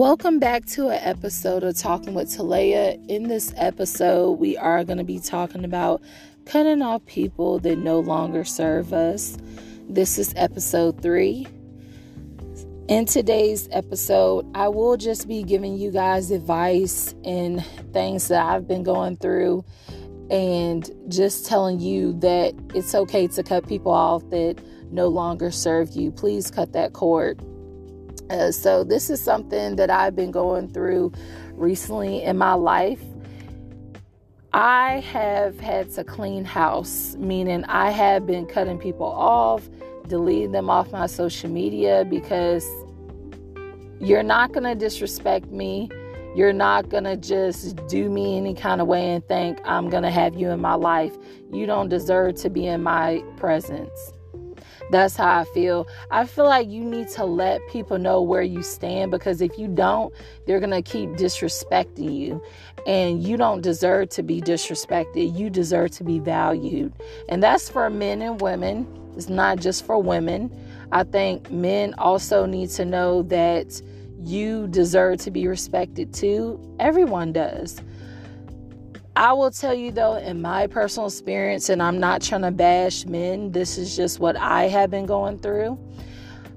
Welcome back to an episode of Talking with Talaya. In this episode, we are going to be talking about cutting off people that no longer serve us. This is episode three. In today's episode, I will just be giving you guys advice and things that I've been going through and just telling you that it's okay to cut people off that no longer serve you. Please cut that cord. Uh, so, this is something that I've been going through recently in my life. I have had to clean house, meaning I have been cutting people off, deleting them off my social media because you're not going to disrespect me. You're not going to just do me any kind of way and think I'm going to have you in my life. You don't deserve to be in my presence. That's how I feel. I feel like you need to let people know where you stand because if you don't, they're going to keep disrespecting you. And you don't deserve to be disrespected. You deserve to be valued. And that's for men and women. It's not just for women. I think men also need to know that you deserve to be respected too. Everyone does. I will tell you though, in my personal experience, and I'm not trying to bash men, this is just what I have been going through.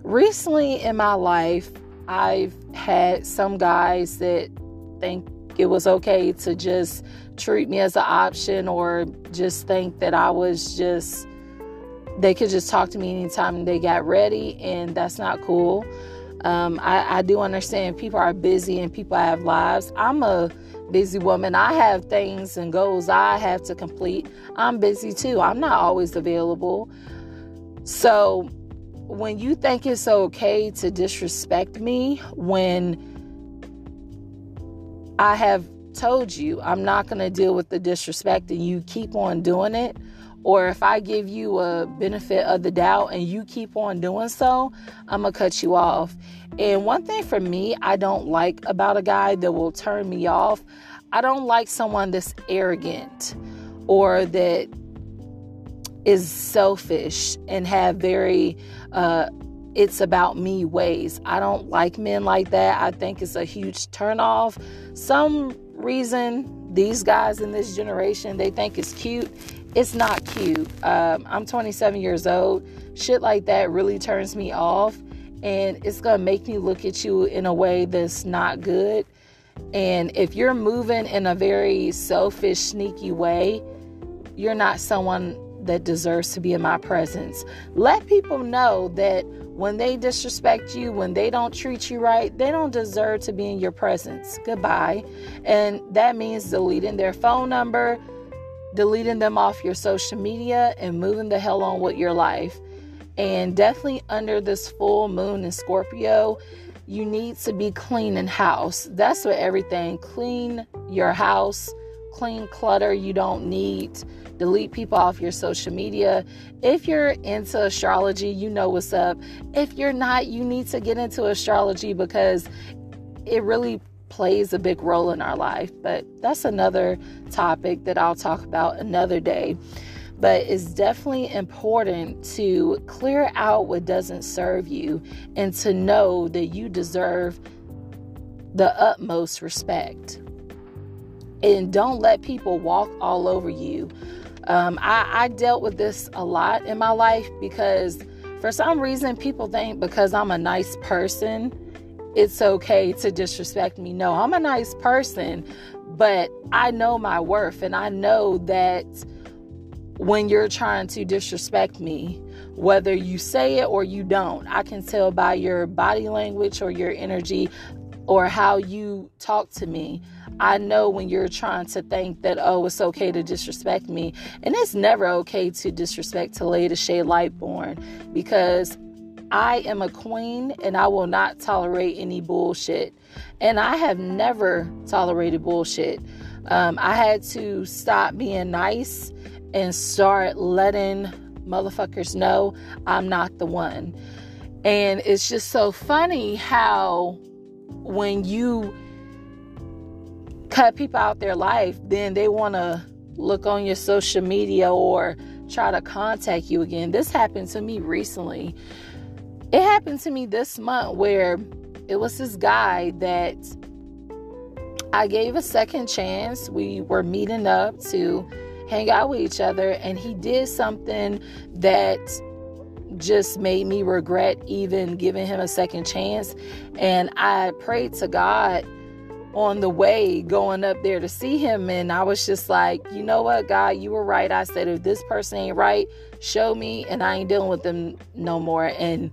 Recently in my life, I've had some guys that think it was okay to just treat me as an option or just think that I was just, they could just talk to me anytime they got ready, and that's not cool. Um, I, I do understand people are busy and people have lives. I'm a busy woman. I have things and goals I have to complete. I'm busy too. I'm not always available. So when you think it's okay to disrespect me when I have told you I'm not going to deal with the disrespect and you keep on doing it, or if I give you a benefit of the doubt and you keep on doing so, I'm to cut you off. And one thing for me, I don't like about a guy that will turn me off, I don't like someone that's arrogant or that is selfish and have very uh, it's about me ways. I don't like men like that. I think it's a huge turnoff. Some reason these guys in this generation they think it's cute. It's not cute. Um, I'm 27 years old. Shit like that really turns me off, and it's gonna make me look at you in a way that's not good. And if you're moving in a very selfish, sneaky way, you're not someone that deserves to be in my presence. Let people know that when they disrespect you, when they don't treat you right, they don't deserve to be in your presence. Goodbye. And that means deleting their phone number, deleting them off your social media, and moving the hell on with your life. And definitely under this full moon in Scorpio, you need to be cleaning house. That's what everything. Clean your house, clean clutter you don't need. Delete people off your social media. If you're into astrology, you know what's up. If you're not, you need to get into astrology because it really plays a big role in our life. But that's another topic that I'll talk about another day but it's definitely important to clear out what doesn't serve you and to know that you deserve the utmost respect. And don't let people walk all over you. Um, I, I dealt with this a lot in my life because for some reason people think because I'm a nice person, it's okay to disrespect me. No, I'm a nice person, but I know my worth and I know that when you're trying to disrespect me, whether you say it or you don't. I can tell by your body language or your energy or how you talk to me. I know when you're trying to think that, oh, it's okay to disrespect me. And it's never okay to disrespect Talaya Shay Lightbourne because I am a queen and I will not tolerate any bullshit. And I have never tolerated bullshit. Um, I had to stop being nice and start letting motherfuckers know I'm not the one. And it's just so funny how when you cut people out their life, then they want to look on your social media or try to contact you again. This happened to me recently. It happened to me this month where it was this guy that I gave a second chance. We were meeting up to hang out with each other, and he did something that just made me regret even giving him a second chance. And I prayed to God on the way going up there to see him. And I was just like, you know what, God, you were right. I said, if this person ain't right, show me, and I ain't dealing with them no more. And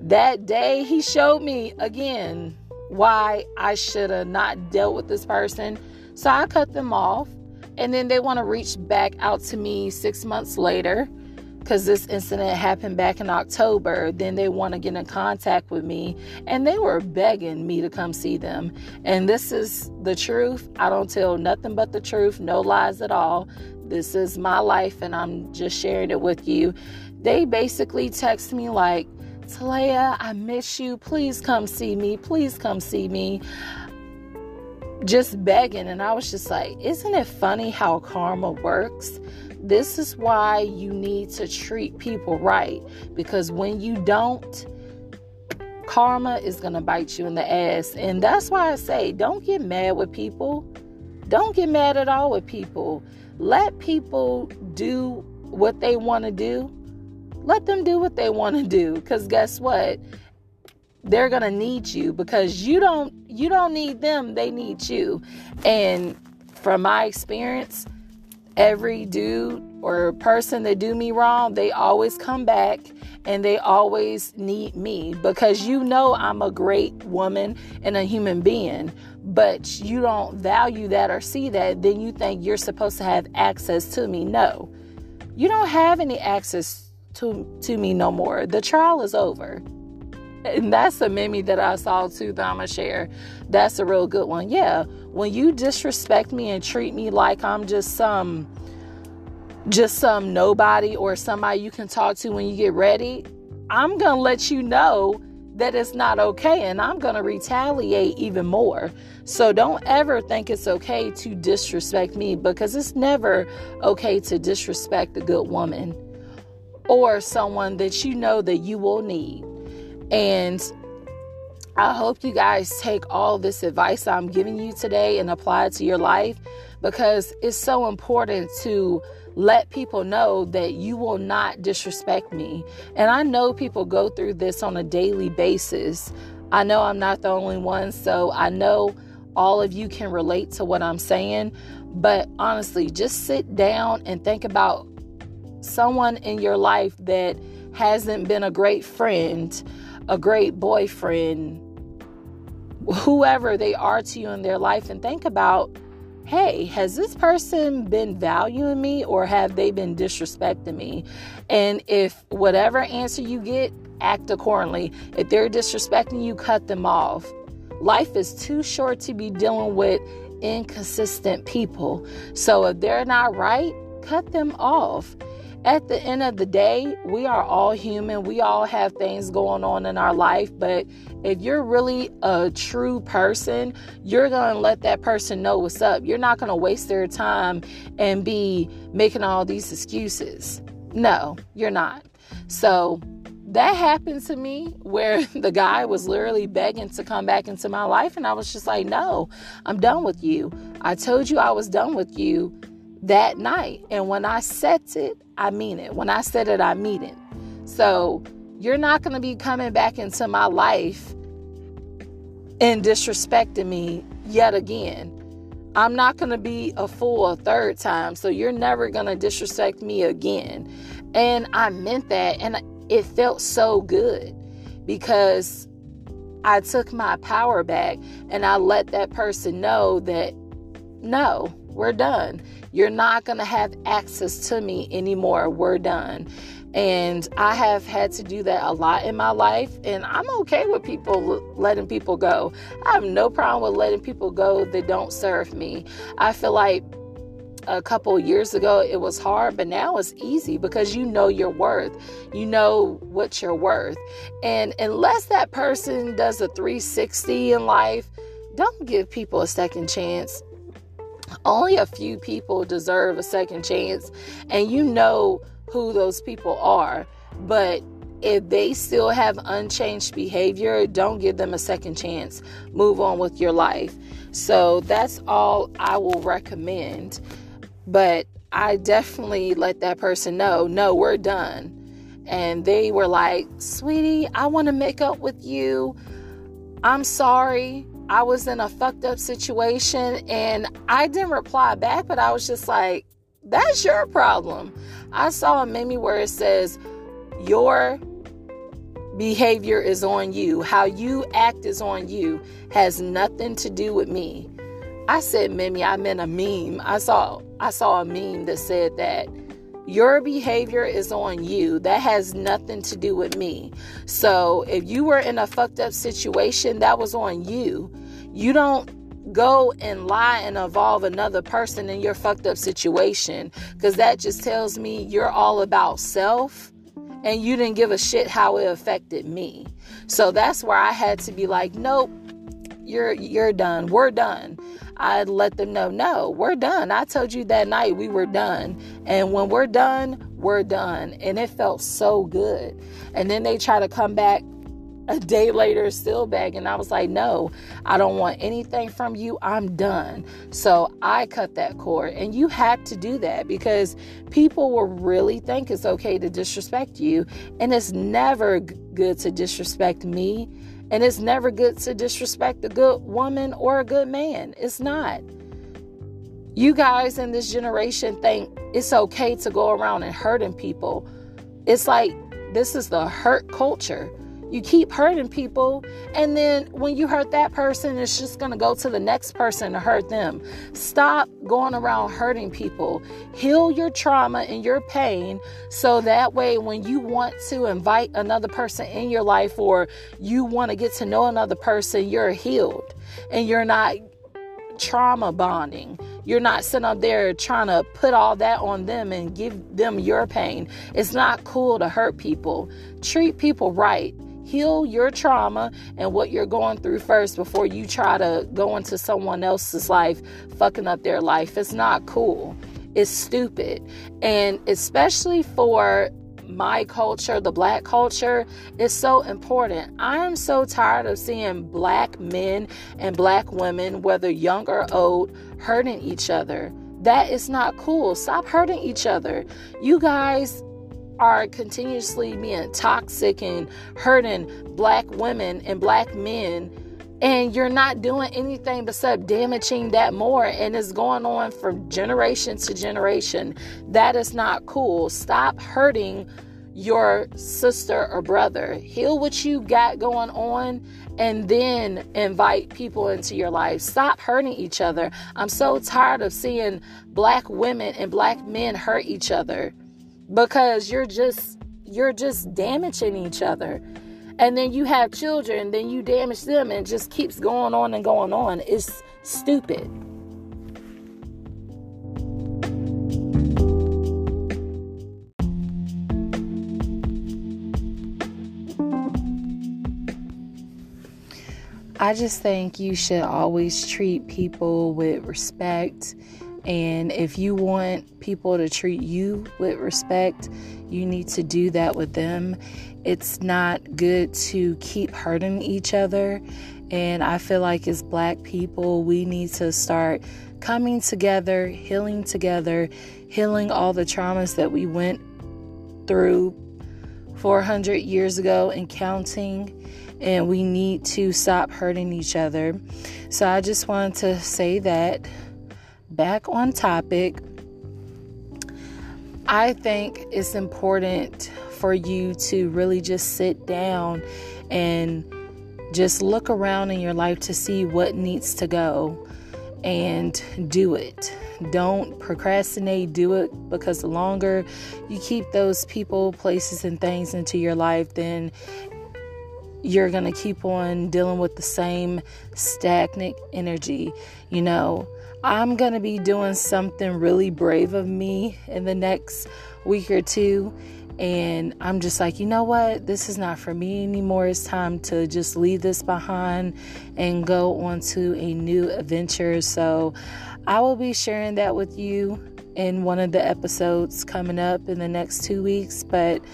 that day, he showed me again why I should have not dealt with this person. So I cut them off. And then they want to reach back out to me six months later because this incident happened back in October. Then they want to get in contact with me and they were begging me to come see them. And this is the truth. I don't tell nothing but the truth, no lies at all. This is my life and I'm just sharing it with you. They basically text me like, Talaya, I miss you. Please come see me. Please come see me. Just begging. And I was just like, isn't it funny how karma works? This is why you need to treat people right because when you don't, karma is going to bite you in the ass. And that's why I say don't get mad with people. Don't get mad at all with people. Let people do what they want to do. Let them do what they want to do because guess what? They're going to need you because you don't you don't need them, they need you. And from my experience, every dude or person that do me wrong, they always come back and they always need me because you know I'm a great woman and a human being, but you don't value that or see that, then you think you're supposed to have access to me. No. You don't have any access to to me no more. The trial is over. And that's a meme that I saw too that I'm gonna share. That's a real good one. Yeah, when you disrespect me and treat me like I'm just some just some nobody or somebody you can talk to when you get ready, I'm gonna let you know that it's not okay and I'm gonna retaliate even more. So don't ever think it's okay to disrespect me because it's never okay to disrespect a good woman or someone that you know that you will need. And I hope you guys take all this advice I'm giving you today and apply it to your life because it's so important to let people know that you will not disrespect me. And I know people go through this on a daily basis. I know I'm not the only one, so I know all of you can relate to what I'm saying. But honestly, just sit down and think about someone in your life that hasn't been a great friend a great boyfriend, whoever they are to you in their life, and think about hey, has this person been valuing me or have they been disrespecting me? And if whatever answer you get, act accordingly. If they're disrespecting you, cut them off. Life is too short to be dealing with inconsistent people. So if they're not right, cut them off at the end of the day, we are all human. We all have things going on in our life. But if you're really a true person, you're going to let that person know what's up. You're not going to waste their time and be making all these excuses. No, you're not. So that happened to me where the guy was literally begging to come back into my life. And I was just like, no, I'm done with you. I told you I was done with you that night. And when I said it, I mean it. When I said it, I mean it. So you're not going to be coming back into my life and disrespecting me yet again. I'm not going to be a fool a third time. So you're never going to disrespect me again. And I meant that. And it felt so good because I took my power back and I let that person know that no, we're done. You're not going to have access to me anymore. We're done. And I have had to do that a lot in my life. And I'm okay with people letting people go. I have no problem with letting people go that don't serve me. I feel like a couple years ago it was hard, but now it's easy because you know your worth. You know what you're worth. And unless that person does a 360 in life, don't give people a second chance only a few people deserve a second chance, and you know who those people are. But if they still have unchanged behavior, don't give them a second chance. Move on with your life. So that's all I will recommend. But I definitely let that person know, no, we're done. And they were like, sweetie, I want to make up with you. I'm sorry. I was in a fucked up situation and I didn't reply back, but I was just like, that's your problem. I saw a meme where it says, Your behavior is on you. How you act is on you. Has nothing to do with me. I said meme, I meant a meme. I saw I saw a meme that said that your behavior is on you. That has nothing to do with me. So if you were in a fucked up situation, that was on you. You don't go and lie and involve another person in your fucked up situation because that just tells me you're all about self and you didn't give a shit how it affected me. So that's where I had to be like, nope, you're you're done. We're done. I let them know, no, we're done. I told you that night we were done. And when we're done, we're done. And it felt so good. And then they try to come back a day later still begging. I was like, no, I don't want anything from you. I'm done. So I cut that cord. And you had to do that because people will really think it's okay to disrespect you. And it's never good to disrespect me. And it's never good to disrespect a good woman or a good man. It's not. You guys in this generation think it's okay to go around and hurting people. It's like this is the hurt culture. You keep hurting people, and then when you hurt that person, it's just going to go to the next person to hurt them. Stop going around hurting people. Heal your trauma and your pain so that way, when you want to invite another person in your life or you want to get to know another person, you're healed and you're not trauma bonding. You're not sitting up there trying to put all that on them and give them your pain. It's not cool to hurt people. Treat people right heal your trauma and what you're going through first before you try to go into someone else's life, fucking up their life. It's not cool. It's stupid. And especially for my culture, the black culture, is so important. I am so tired of seeing black men and black women, whether young or old, hurting each other. That is not cool. Stop hurting each other. You guys are continuously being toxic and hurting black women and black men and you're not doing anything besides damaging that more and it's going on from generation to generation. That is not cool. Stop hurting your sister or brother. Heal what you got going on and then invite people into your life. Stop hurting each other. I'm so tired of seeing black women and black men hurt each other because you're just you're just damaging each other. And then you have children then you damage them and just keeps going on and going on. It's stupid. I just think you should always treat people with respect and if you want people to treat you with respect, you need to do that with them. It's not good to keep hurting each other. And I feel like as black people, we need to start coming together, healing together, healing all the traumas that we went through 400 years ago and counting. And we need to stop hurting each other. So I just wanted to say that back on topic, I think it's important for you to really just sit down and just look around in your life to see what needs to go and do it. Don't procrastinate, do it because the longer you keep those people, places, and things into your life, then you're going to keep on dealing with the same stagnant energy. You know, I'm going to be doing something really brave of me in the next week or two. And I'm just like, you know what? This is not for me anymore. It's time to just leave this behind and go on to a new adventure. So I will be sharing that with you in one of the episodes coming up in the next two weeks. But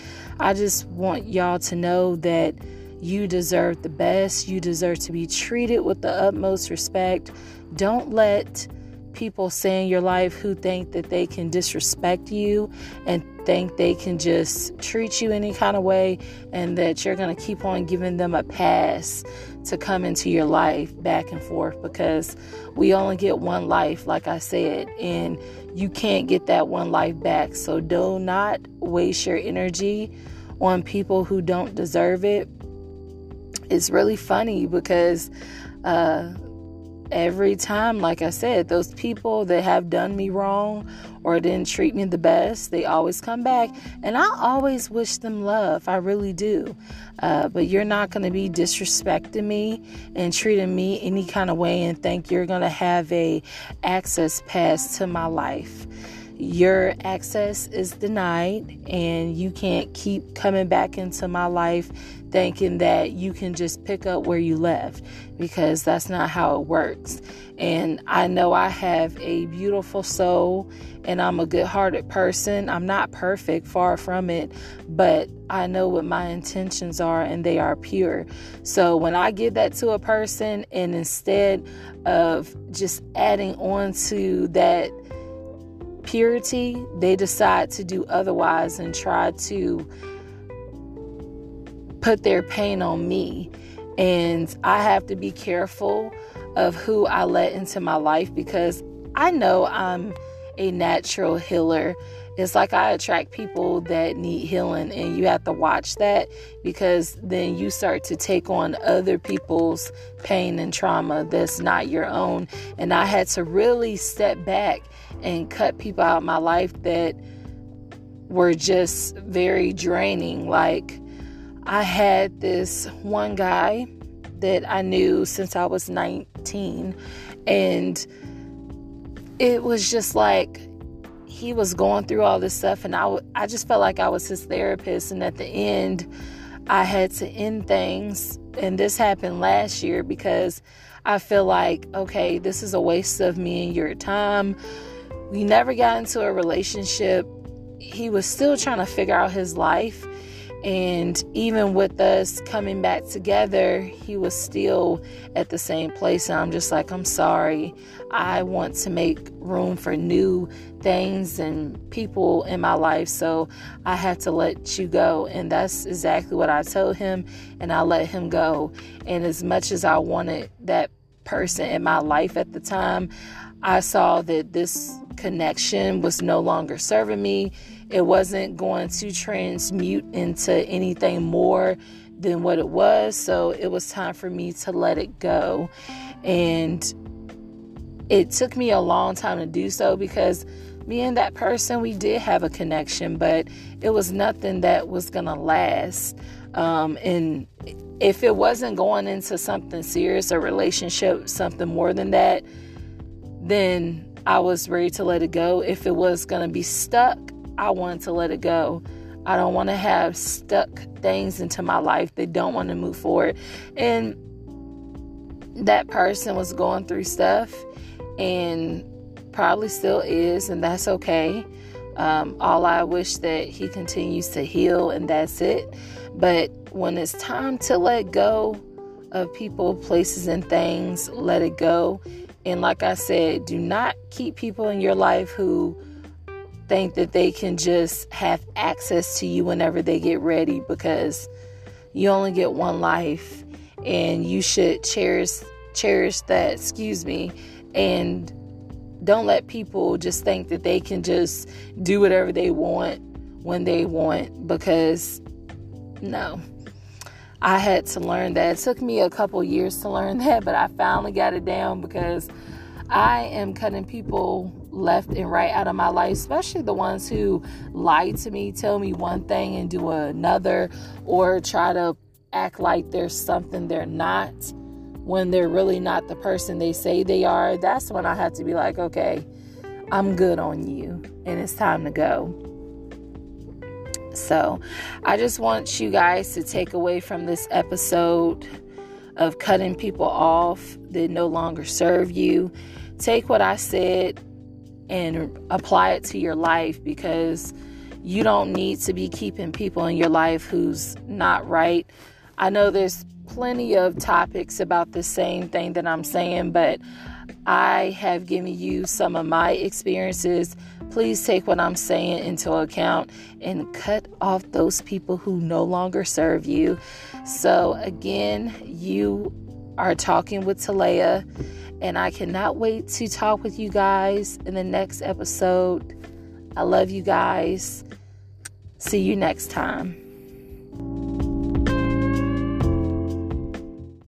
I just want y'all to know that you deserve the best. You deserve to be treated with the utmost respect. Don't let people say in your life who think that they can disrespect you and think they can just treat you any kind of way and that you're going to keep on giving them a pass to come into your life back and forth because we only get one life, like I said, and you can't get that one life back. So do not waste your energy on people who don't deserve it. It's really funny because uh, every time, like I said, those people that have done me wrong or didn't treat me the best, they always come back. And I always wish them love. I really do. Uh, but you're not going to be disrespecting me and treating me any kind of way and think you're going to have a access pass to my life your access is denied and you can't keep coming back into my life thinking that you can just pick up where you left because that's not how it works. And I know I have a beautiful soul and I'm a good hearted person. I'm not perfect, far from it, but I know what my intentions are and they are pure. So when I give that to a person and instead of just adding on to that purity, they decide to do otherwise and try to put their pain on me. And I have to be careful of who I let into my life because I know I'm a natural healer. It's like I attract people that need healing, and you have to watch that because then you start to take on other people's pain and trauma that's not your own. And I had to really step back and cut people out of my life that were just very draining. Like, I had this one guy that I knew since I was 19, and it was just like he was going through all this stuff, and I, I just felt like I was his therapist. And at the end, I had to end things, and this happened last year because I feel like, okay, this is a waste of me and your time. We never got into a relationship. He was still trying to figure out his life and even with us coming back together, he was still at the same place. And I'm just like, I'm sorry. I want to make room for new things and people in my life. So I had to let you go. And that's exactly what I told him. And I let him go. And as much as I wanted that person in my life at the time, I saw that this connection was no longer serving me it wasn't going to transmute into anything more than what it was. So it was time for me to let it go. And it took me a long time to do so because me and that person, we did have a connection, but it was nothing that was going to last. Um, and if it wasn't going into something serious, a relationship, something more than that, then I was ready to let it go. If it was going to be stuck, I want to let it go. I don't want to have stuck things into my life that don't want to move forward. And that person was going through stuff and probably still is, and that's okay. Um, all I wish that he continues to heal, and that's it. But when it's time to let go of people, places, and things, let it go. And like I said, do not keep people in your life who think that they can just have access to you whenever they get ready because you only get one life and you should cherish cherish that excuse me and don't let people just think that they can just do whatever they want when they want because no I had to learn that. It took me a couple years to learn that, but I finally got it down because I am cutting people left and right out of my life, especially the ones who lie to me, tell me one thing and do another, or try to act like there's something they're not when they're really not the person they say they are. That's when I have to be like, okay, I'm good on you, and it's time to go. So, I just want you guys to take away from this episode of cutting people off that no longer serve you. Take what I said and apply it to your life because you don't need to be keeping people in your life who's not right. I know there's plenty of topics about the same thing that I'm saying, but I have given you some of my experiences. Please take what I'm saying into account and cut off those people who no longer serve you. So, again, you are talking with Talaya, and I cannot wait to talk with you guys in the next episode. I love you guys. See you next time.